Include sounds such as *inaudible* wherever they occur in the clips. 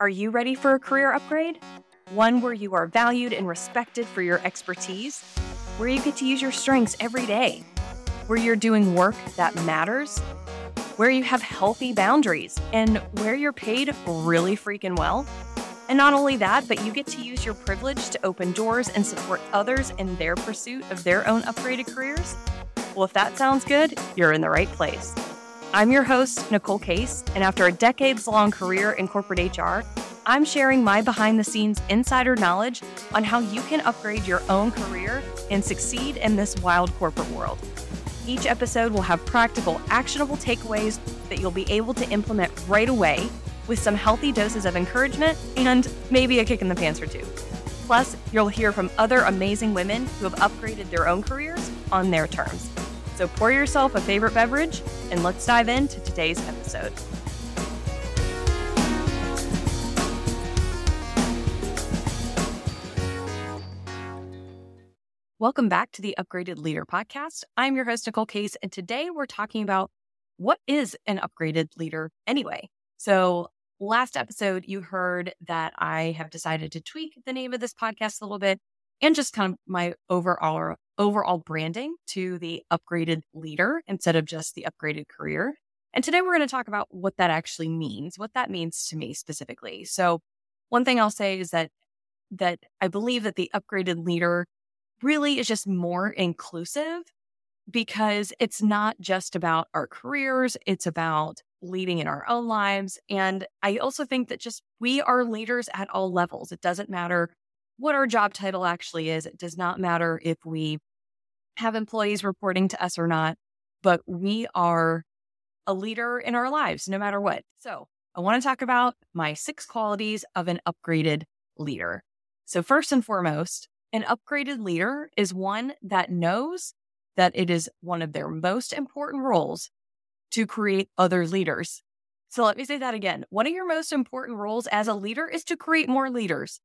Are you ready for a career upgrade? One where you are valued and respected for your expertise, where you get to use your strengths every day, where you're doing work that matters, where you have healthy boundaries, and where you're paid really freaking well. And not only that, but you get to use your privilege to open doors and support others in their pursuit of their own upgraded careers. Well, if that sounds good, you're in the right place. I'm your host, Nicole Case, and after a decades long career in corporate HR, I'm sharing my behind the scenes insider knowledge on how you can upgrade your own career and succeed in this wild corporate world. Each episode will have practical, actionable takeaways that you'll be able to implement right away with some healthy doses of encouragement and maybe a kick in the pants or two. Plus, you'll hear from other amazing women who have upgraded their own careers on their terms. So pour yourself a favorite beverage and let's dive into today's episode. Welcome back to the Upgraded Leader Podcast. I'm your host, Nicole Case, and today we're talking about what is an upgraded leader anyway. So, last episode, you heard that I have decided to tweak the name of this podcast a little bit and just kind of my overall overall branding to the upgraded leader instead of just the upgraded career. And today we're going to talk about what that actually means, what that means to me specifically. So, one thing I'll say is that that I believe that the upgraded leader really is just more inclusive because it's not just about our careers, it's about leading in our own lives. And I also think that just we are leaders at all levels. It doesn't matter what our job title actually is. It does not matter if we have employees reporting to us or not, but we are a leader in our lives no matter what. So, I want to talk about my six qualities of an upgraded leader. So, first and foremost, an upgraded leader is one that knows that it is one of their most important roles to create other leaders. So, let me say that again. One of your most important roles as a leader is to create more leaders.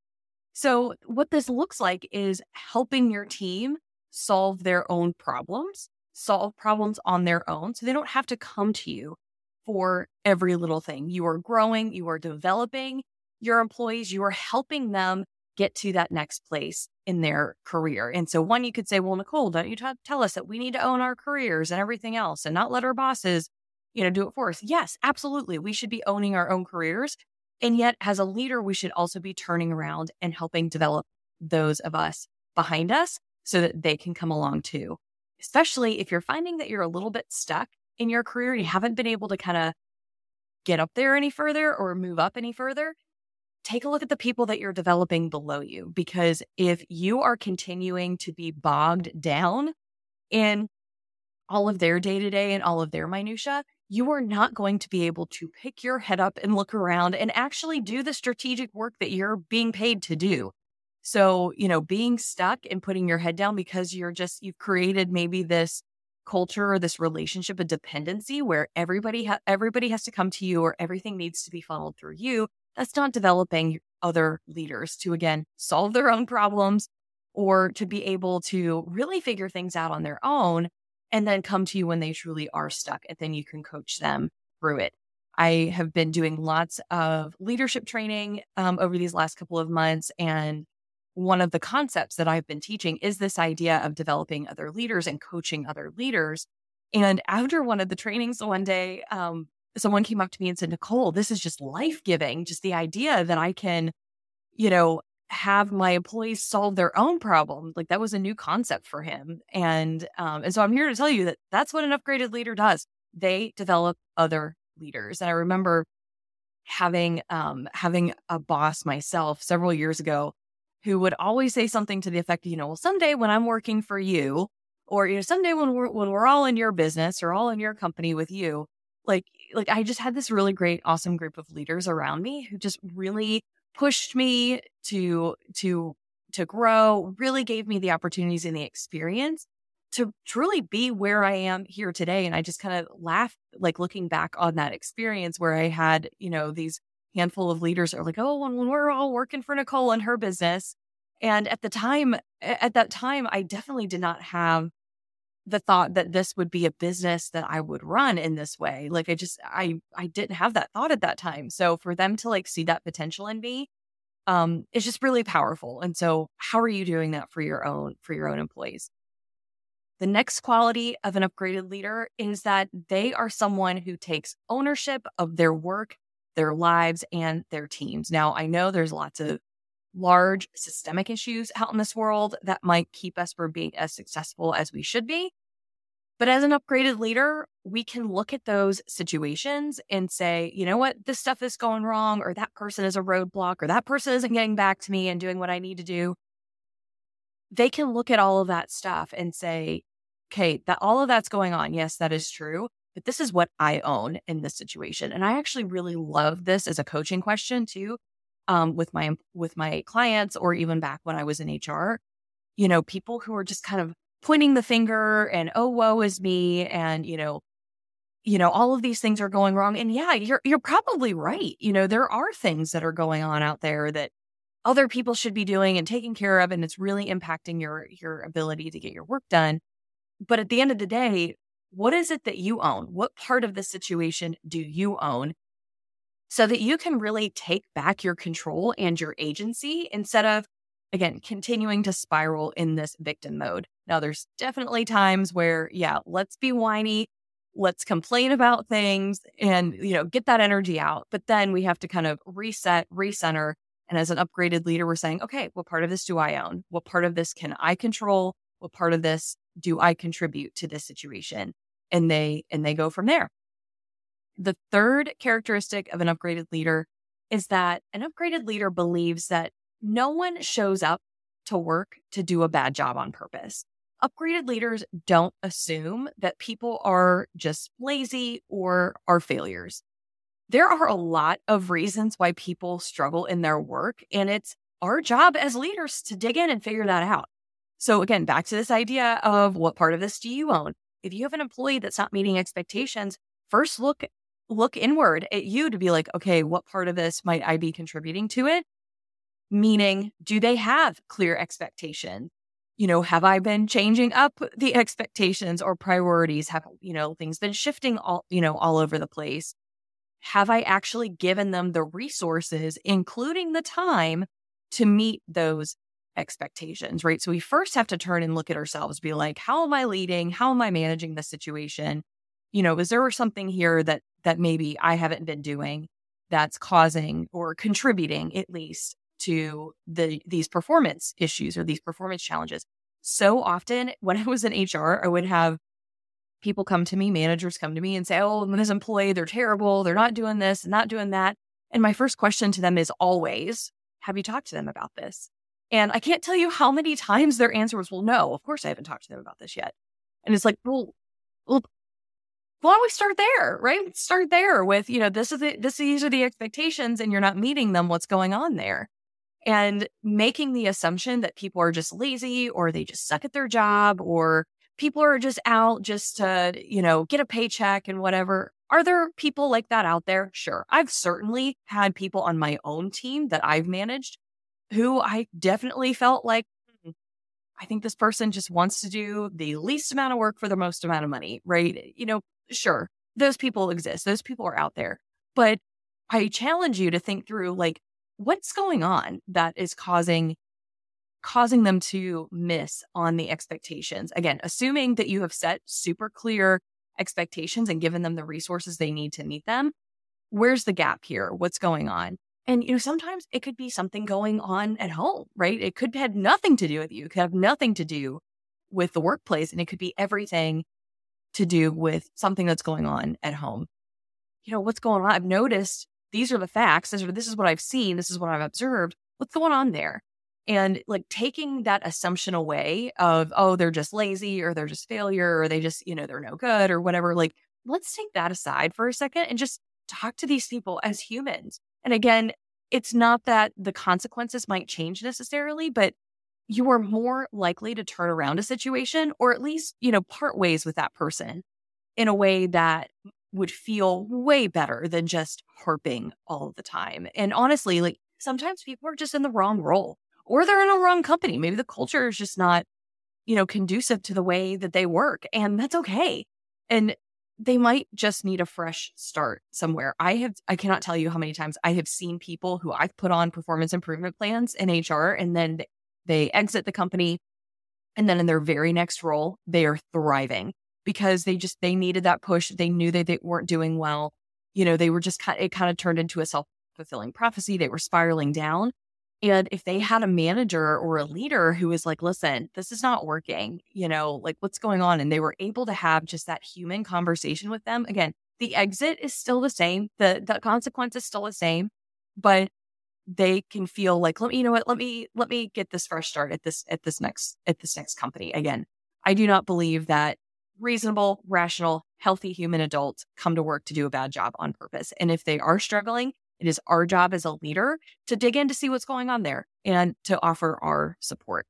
So, what this looks like is helping your team solve their own problems, solve problems on their own. So they don't have to come to you for every little thing. You are growing, you are developing your employees, you are helping them get to that next place in their career. And so, one, you could say, well, Nicole, don't you t- tell us that we need to own our careers and everything else and not let our bosses, you know, do it for us? Yes, absolutely. We should be owning our own careers. And yet, as a leader, we should also be turning around and helping develop those of us behind us so that they can come along too. Especially if you're finding that you're a little bit stuck in your career, you haven't been able to kind of get up there any further or move up any further. Take a look at the people that you're developing below you because if you are continuing to be bogged down in all of their day to day and all of their minutia, you are not going to be able to pick your head up and look around and actually do the strategic work that you're being paid to do. So, you know, being stuck and putting your head down because you're just, you've created maybe this culture or this relationship of dependency where everybody ha- everybody has to come to you or everything needs to be funneled through you that's not developing other leaders to again solve their own problems or to be able to really figure things out on their own and then come to you when they truly are stuck and then you can coach them through it i have been doing lots of leadership training um, over these last couple of months and one of the concepts that I've been teaching is this idea of developing other leaders and coaching other leaders. And after one of the trainings one day, um, someone came up to me and said, Nicole, this is just life giving. Just the idea that I can, you know, have my employees solve their own problems. Like that was a new concept for him. And, um, and so I'm here to tell you that that's what an upgraded leader does. They develop other leaders. And I remember having, um, having a boss myself several years ago who would always say something to the effect, you know, well, someday when I'm working for you, or you know, someday when we're when we're all in your business or all in your company with you, like like I just had this really great, awesome group of leaders around me who just really pushed me to to to grow, really gave me the opportunities and the experience to truly be where I am here today. And I just kind of laugh, like looking back on that experience where I had, you know, these handful of leaders are like, oh, when, we're all working for Nicole and her business. And at the time, at that time, I definitely did not have the thought that this would be a business that I would run in this way. Like I just I I didn't have that thought at that time. So for them to like see that potential in me, um, it's just really powerful. And so how are you doing that for your own for your own employees? The next quality of an upgraded leader is that they are someone who takes ownership of their work, their lives, and their teams. Now, I know there's lots of large systemic issues out in this world that might keep us from being as successful as we should be. But as an upgraded leader, we can look at those situations and say, you know what, this stuff is going wrong, or that person is a roadblock, or that person isn't getting back to me and doing what I need to do. They can look at all of that stuff and say, okay, that all of that's going on. Yes, that is true. But this is what I own in this situation. And I actually really love this as a coaching question too, um, with my with my clients or even back when I was in HR. You know, people who are just kind of pointing the finger and oh woe is me and you know you know all of these things are going wrong and yeah you're you're probably right you know there are things that are going on out there that other people should be doing and taking care of and it's really impacting your your ability to get your work done but at the end of the day what is it that you own? What part of the situation do you own so that you can really take back your control and your agency instead of again continuing to spiral in this victim mode now, there's definitely times where, yeah, let's be whiny, let's complain about things and, you know, get that energy out. But then we have to kind of reset, recenter. And as an upgraded leader, we're saying, okay, what part of this do I own? What part of this can I control? What part of this do I contribute to this situation? And they, and they go from there. The third characteristic of an upgraded leader is that an upgraded leader believes that no one shows up to work to do a bad job on purpose upgraded leaders don't assume that people are just lazy or are failures. There are a lot of reasons why people struggle in their work, and it's our job as leaders to dig in and figure that out. So, again, back to this idea of what part of this do you own? If you have an employee that's not meeting expectations, first look look inward at you to be like, okay, what part of this might I be contributing to it? Meaning, do they have clear expectations? You know, have I been changing up the expectations or priorities? Have, you know, things been shifting all, you know, all over the place? Have I actually given them the resources, including the time to meet those expectations, right? So we first have to turn and look at ourselves, be like, how am I leading? How am I managing the situation? You know, is there something here that that maybe I haven't been doing that's causing or contributing at least to the these performance issues or these performance challenges. So often when I was in HR, I would have people come to me, managers come to me and say, Oh, this employee, they're terrible. They're not doing this and not doing that. And my first question to them is always, Have you talked to them about this? And I can't tell you how many times their answer was, Well, no, of course I haven't talked to them about this yet. And it's like, well, well, why don't we start there, right? Start there with, you know, this is the, this, these are the expectations and you're not meeting them. What's going on there? And making the assumption that people are just lazy or they just suck at their job or people are just out just to, you know, get a paycheck and whatever. Are there people like that out there? Sure. I've certainly had people on my own team that I've managed who I definitely felt like, hmm, I think this person just wants to do the least amount of work for the most amount of money, right? You know, sure, those people exist, those people are out there. But I challenge you to think through like, what's going on that is causing causing them to miss on the expectations? Again assuming that you have set super clear expectations and given them the resources they need to meet them where's the gap here? What's going on? And you know sometimes it could be something going on at home right? It could have nothing to do with you it could have nothing to do with the workplace and it could be everything to do with something that's going on at home. You know what's going on? I've noticed these are the facts. This, this is what I've seen. This is what I've observed. What's going on there? And like taking that assumption away of, oh, they're just lazy or they're just failure or they just, you know, they're no good or whatever. Like, let's take that aside for a second and just talk to these people as humans. And again, it's not that the consequences might change necessarily, but you are more likely to turn around a situation or at least, you know, part ways with that person in a way that would feel way better than just harping all the time. And honestly, like sometimes people are just in the wrong role or they're in a wrong company. Maybe the culture is just not you know, conducive to the way that they work. And that's okay. And they might just need a fresh start somewhere. I have, I cannot tell you how many times I have seen people who I've put on performance improvement plans in HR and then they exit the company. And then in their very next role, they are thriving because they just, they needed that push. They knew that they weren't doing well. You know, they were just kind of, it kind of turned into a self fulfilling prophecy. They were spiraling down. And if they had a manager or a leader who was like, listen, this is not working, you know, like what's going on? And they were able to have just that human conversation with them. Again, the exit is still the same, the, the consequence is still the same, but they can feel like, let me, you know what, let me, let me get this fresh start at this, at this next, at this next company. Again, I do not believe that reasonable, rational, healthy human adults come to work to do a bad job on purpose. And if they are struggling, it is our job as a leader to dig in to see what's going on there and to offer our support.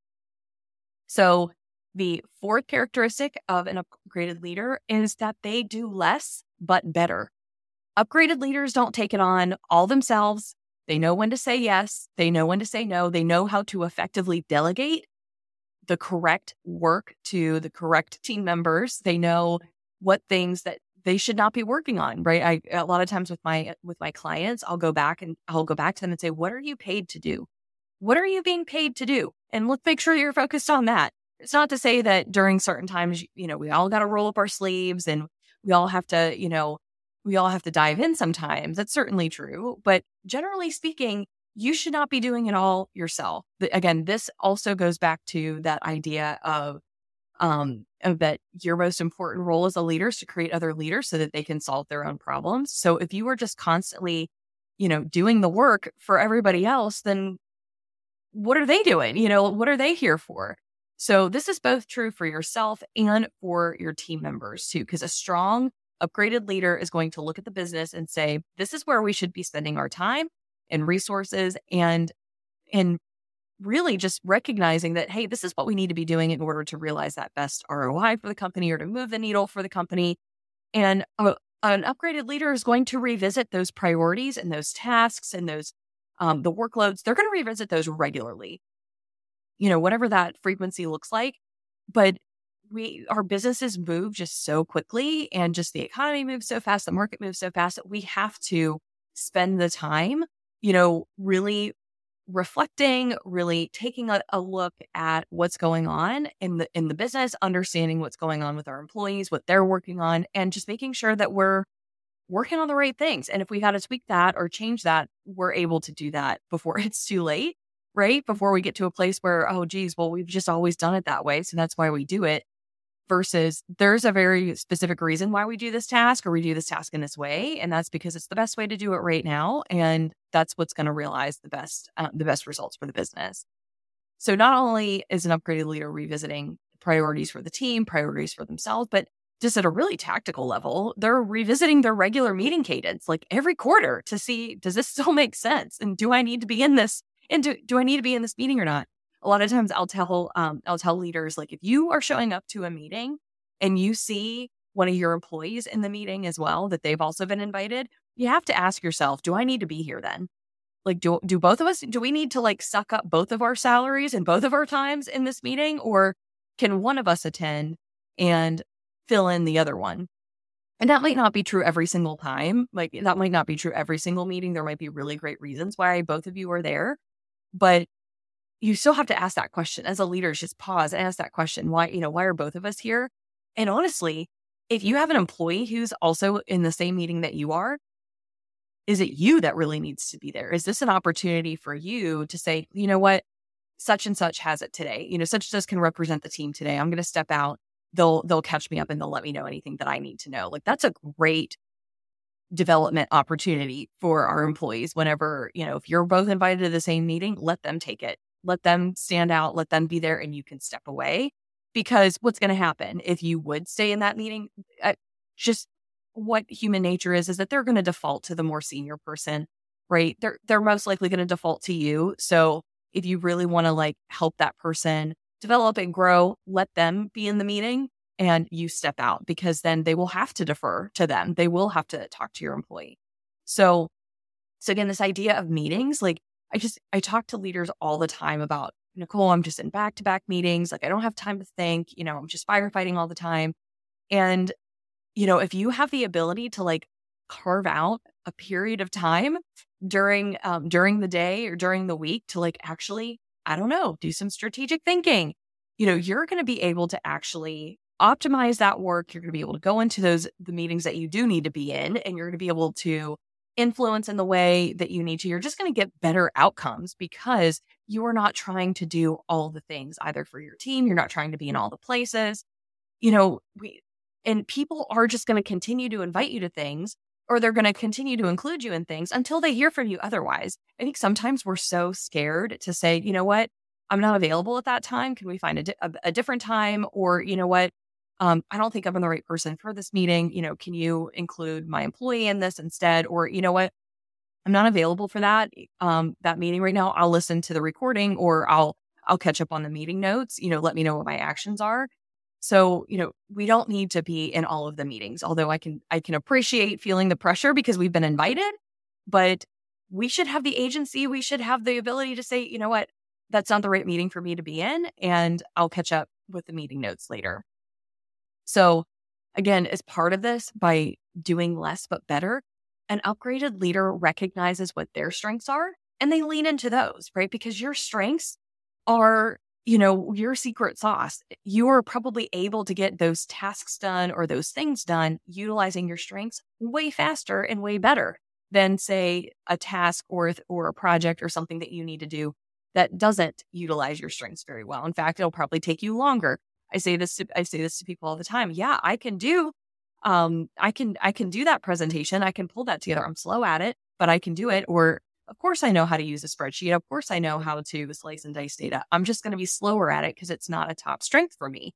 So, the fourth characteristic of an upgraded leader is that they do less, but better. Upgraded leaders don't take it on all themselves. They know when to say yes, they know when to say no, they know how to effectively delegate the correct work to the correct team members. They know what things that they should not be working on, right? I a lot of times with my with my clients, I'll go back and I'll go back to them and say, "What are you paid to do? What are you being paid to do?" And let's make sure you're focused on that. It's not to say that during certain times, you know, we all got to roll up our sleeves and we all have to, you know, we all have to dive in sometimes. That's certainly true, but generally speaking, you should not be doing it all yourself. Again, this also goes back to that idea of um, that your most important role as a leader is to create other leaders so that they can solve their own problems. So if you are just constantly, you know, doing the work for everybody else, then what are they doing? You know, what are they here for? So this is both true for yourself and for your team members too, because a strong, upgraded leader is going to look at the business and say, this is where we should be spending our time and resources and and really just recognizing that, hey, this is what we need to be doing in order to realize that best ROI for the company or to move the needle for the company. And a, an upgraded leader is going to revisit those priorities and those tasks and those um, the workloads. They're going to revisit those regularly, you know, whatever that frequency looks like. But we our businesses move just so quickly, and just the economy moves so fast, the market moves so fast that we have to spend the time, you know, really reflecting, really taking a, a, look at what's going on in the in the business, understanding what's going on with our employees, what they're working on, and just making sure that we're working on the right things. And if we got to tweak that or change that, we're able to do that before *laughs* it's too late, right? Before we get to a place where, oh geez, well, we've just always done it that way. So that's why we do it versus there's a very specific reason why we do this task or we do this task in this way and that's because it's the best way to do it right now and that's what's going to realize the best uh, the best results for the business. So not only is an upgraded leader revisiting priorities for the team priorities for themselves but just at a really tactical level they're revisiting their regular meeting cadence like every quarter to see does this *laughs* still make sense and do i need to be in this and do, do i need to be in this meeting or not a lot of times I'll tell um, I'll tell leaders like if you are showing up to a meeting and you see one of your employees in the meeting as well that they've also been invited, you have to ask yourself, do I need to be here then? Like do do both of us do we need to like suck up both of our salaries and both of our times in this meeting or can one of us attend and fill in the other one? And that might not be true every single time. Like that might not be true every single meeting. There might be really great reasons why both of you are there. But you still have to ask that question as a leader, just pause and ask that question. Why, you know, why are both of us here? And honestly, if you have an employee who's also in the same meeting that you are, is it you that really needs to be there? Is this an opportunity for you to say, you know what, such and such has it today? You know, such and such can represent the team today. I'm going to step out. They'll they'll catch me up and they'll let me know anything that I need to know. Like that's a great development opportunity for our employees whenever, you know, if you're both invited to the same meeting, let them take it let them stand out, let them be there, and you can step away. Because what's going to happen if you would stay in that meeting? Uh, just what human nature is, is that they're going to default to the more senior person, right? They're they're most likely going to default to you. So if you really want to like help that person develop and grow, let them be in the meeting and you step out because then they will have to defer to them. They will have to talk to your employee. So, so again, this idea of meetings, like I just, I talk to leaders all the time about Nicole, I'm just in back to back meetings. Like, I don't have time to think. You know, I'm just firefighting all the time. And, you know, if you have the ability to like carve out a period of time during um, during the day or during the week to like actually, I don't know, do some strategic thinking, you know, you're going to be able to actually optimize that work. You're going to be able to go into those the meetings that you do need to be in, and you're going to be able to influence in the way that you need to. You're just going to get better outcomes because you are not trying to do all the things either for your team. You're not trying to be in all the places. You know, we and people are just going to continue to invite you to things or they're going to continue to include you in things until they hear from you otherwise. I think sometimes we're so scared to say, you know what, I'm not available at that time. Can we find a, di- a, different time? Or, you know what, um, I don't think I'm the right person for this meeting. You know, can you include my employee in this instead? Or, you know what, I'm not available for that um, that meeting right now. I'll listen to the recording or I'll I'll catch up on the meeting notes. You know, let me know what my actions are. So, you know, we don't need to be in all of the meetings, although I can I can appreciate feeling the pressure because we've been invited, but we should have the agency, we should have the ability to say, you know what, that's not the right meeting for me to be in and I'll catch up with the meeting notes later. So, again, as part of this by doing less but better, an upgraded leader recognizes what their strengths are and they lean into those, right? Because your strengths are you know, your secret sauce. You are probably able to get those tasks done or those things done utilizing your strengths way faster and way better than say a task or or a project or something that you need to do that doesn't utilize your strengths very well. In fact, it'll probably take you longer. I say this to, I say this to people all the time. Yeah, I can do um I can I can do that presentation. I can pull that together. I'm slow at it, but I can do it or of course, I know how to use a spreadsheet. Of course, I know how to slice and dice data. I'm just going to be slower at it because it's not a top strength for me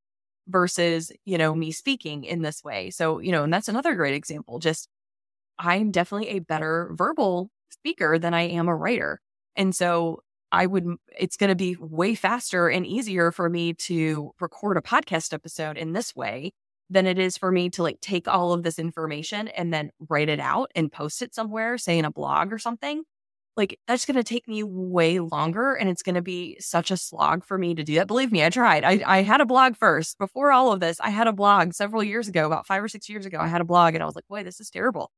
versus, you know, me speaking in this way. So, you know, and that's another great example. Just I'm definitely a better verbal speaker than I am a writer. And so I would, it's going to be way faster and easier for me to record a podcast episode in this way than it is for me to like take all of this information and then write it out and post it somewhere, say in a blog or something like that's going to take me way longer and it's going to be such a slog for me to do that. Believe me, I tried. I, I had a blog first before all of this. I had a blog several years ago, about five or six years ago. I had a blog and I was like, boy, this is terrible.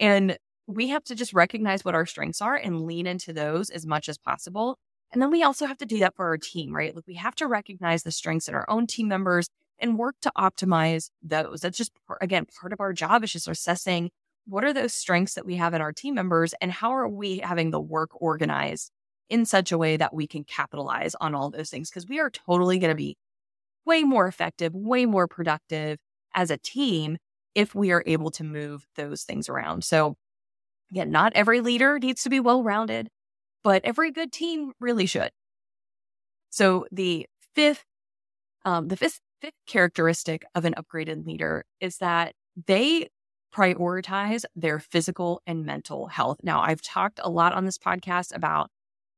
And we have to just recognize what our strengths are and lean into those as much as possible. And then we also have to do that for our team, right? Like we have to recognize the strengths in our own team members and work to optimize those. That's just, again, part of our job is just assessing what are those strengths that we have in our team members and how are we having the work organized in such a way that we can capitalize on all those things because we are totally going to be way more effective way more productive as a team if we are able to move those things around so again not every leader needs to be well rounded but every good team really should so the fifth um, the fifth, fifth characteristic of an upgraded leader is that they prioritize their physical and mental health. Now, I've talked a lot on this podcast about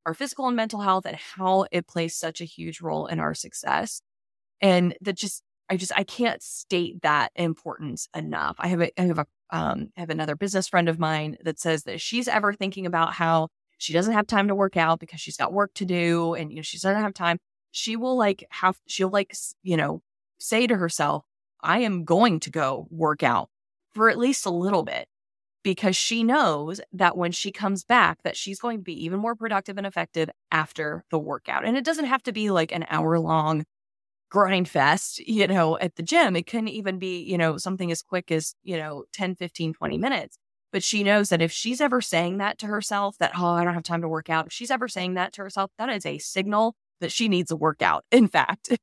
our physical and mental health and how it plays such a huge role in our success. And that just, I just, I can't state that importance enough. I have a, I have a, um, I have another business friend of mine that says that she's ever thinking about how she doesn't have time to work out because she's got work to do and, you know, she doesn't have time. She will like have, she'll like, you know, say to herself, I am going to go work out for at least a little bit because she knows that when she comes back that she's going to be even more productive and effective after the workout. And it doesn't have to be like an hour long grind fest, you know, at the gym. It can even be, you know, something as quick as, you know, 10, 15, 20 minutes. But she knows that if she's ever saying that to herself, that, oh, I don't have time to work out, if she's ever saying that to herself, that is a signal that she needs a workout, *laughs* in fact.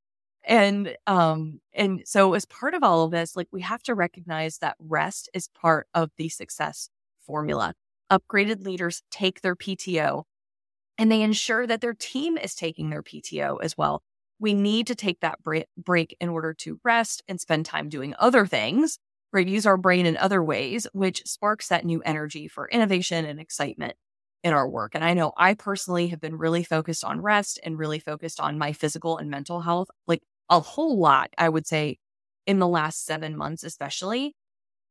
And um and so as part of all of this, like we have to recognize that rest is part of the success formula. Upgraded leaders take their PTO and they ensure that their team is taking their PTO as well. We need to take that break in order to rest and spend time doing other things, right? Use our brain in other ways, which sparks that new energy for innovation and excitement in our work. And I know I personally have been really focused on rest and really focused on my physical and mental health. Like a whole lot, I would say, in the last seven months, especially.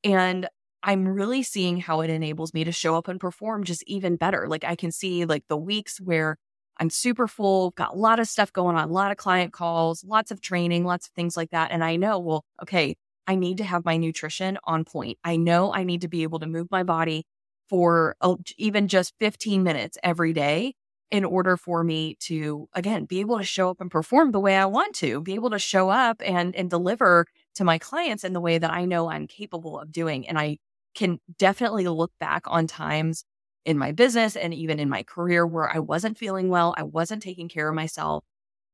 And I'm really seeing how it enables me to show up and perform just even better. Like I can see like the weeks where I'm super full, got a lot of stuff going on, a lot of client calls, lots of training, lots of things like that. And I know, well, okay, I need to have my nutrition on point. I know I need to be able to move my body for even just 15 minutes every day in order for me to again be able to show up and perform the way I want to, be able to show up and and deliver to my clients in the way that I know I'm capable of doing. And I can definitely look back on times in my business and even in my career where I wasn't feeling well, I wasn't taking care of myself.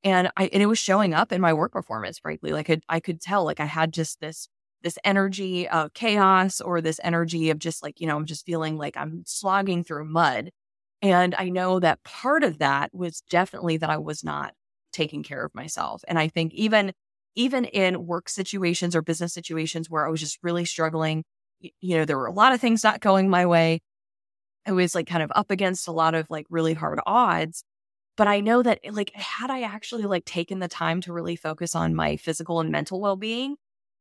And I and it was showing up in my work performance, frankly. Like I, I could tell like I had just this this energy of chaos or this energy of just like, you know, I'm just feeling like I'm slogging through mud. And I know that part of that was definitely that I was not taking care of myself. And I think even even in work situations or business situations where I was just really struggling, you know, there were a lot of things not going my way. I was like kind of up against a lot of like really hard odds. But I know that like had I actually like taken the time to really focus on my physical and mental well-being,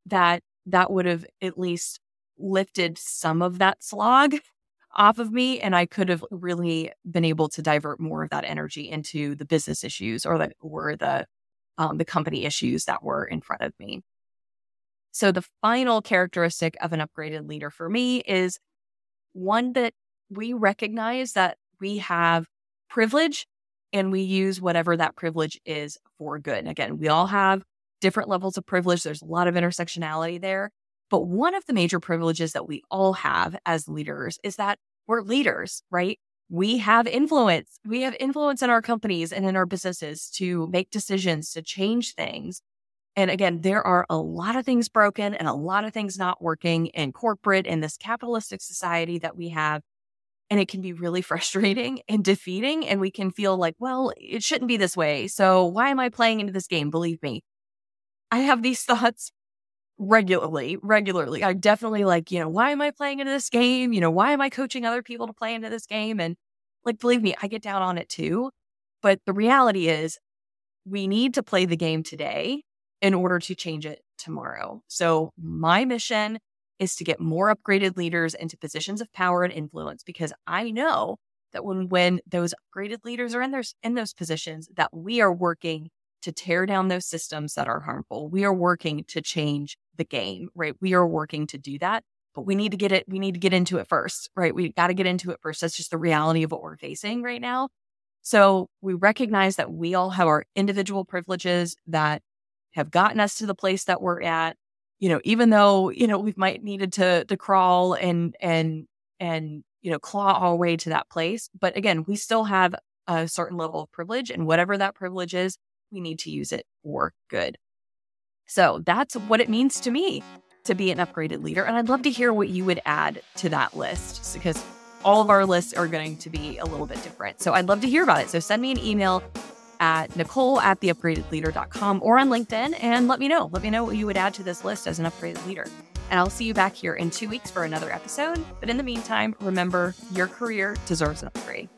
that that would have at least lifted some of that slog *laughs* off of me and I could have really been able to divert more of that energy into the business issues or the or the um, the company issues that were in front of me. So the final characteristic of an upgraded leader for me is one that we recognize that we have privilege and we use whatever that privilege is for good. And again, we all have different levels of privilege. There's a lot of intersectionality there. But one of the major privileges that we all have as leaders is that we're leaders, right? We have influence. We have influence in our companies and in our businesses to make decisions, to change things. And again, there are a lot of things broken and a lot of things not working in corporate in this capitalistic society that we have. And it can be really *laughs* frustrating and defeating. And we can feel like, well, it shouldn't be this way. So why am I playing into this game? Believe me, I have these *laughs* thoughts regularly, regularly. I definitely like, you know, why am I playing into this game? You know, why am I coaching other people to play into this game? And like, believe me, I get down on it too. But the reality is, we need to play the game today in order to change it tomorrow. So, my mission is to get more upgraded leaders into positions of power and influence because I know that when when those upgraded leaders are in those in those positions that we are working to tear down those systems that are harmful. We are working to change the game, right? We are working to do that, but we need to get it, we need to get into it first, right? We got to get into it first. That's just the reality of what we're facing right now. So we recognize that we all have our individual privileges that have gotten us to the place that we're at. You know, even though, you know, we might needed to to crawl and and and you know, claw our way to that place. But again, we still have a certain level of privilege and whatever that privilege is, we need to use it for good. So that's what it means to me to be an upgraded leader. And I'd love to hear what you would add to that list because all of our lists are going to be a little bit different. So I'd love to hear about it. So send me an email at nicole at theupgradedleader.com or on LinkedIn and let me know. Let me know what you would add to this list as an upgraded leader. And I'll see you back here in two weeks for another episode. But in the meantime, remember your career deserves an upgrade.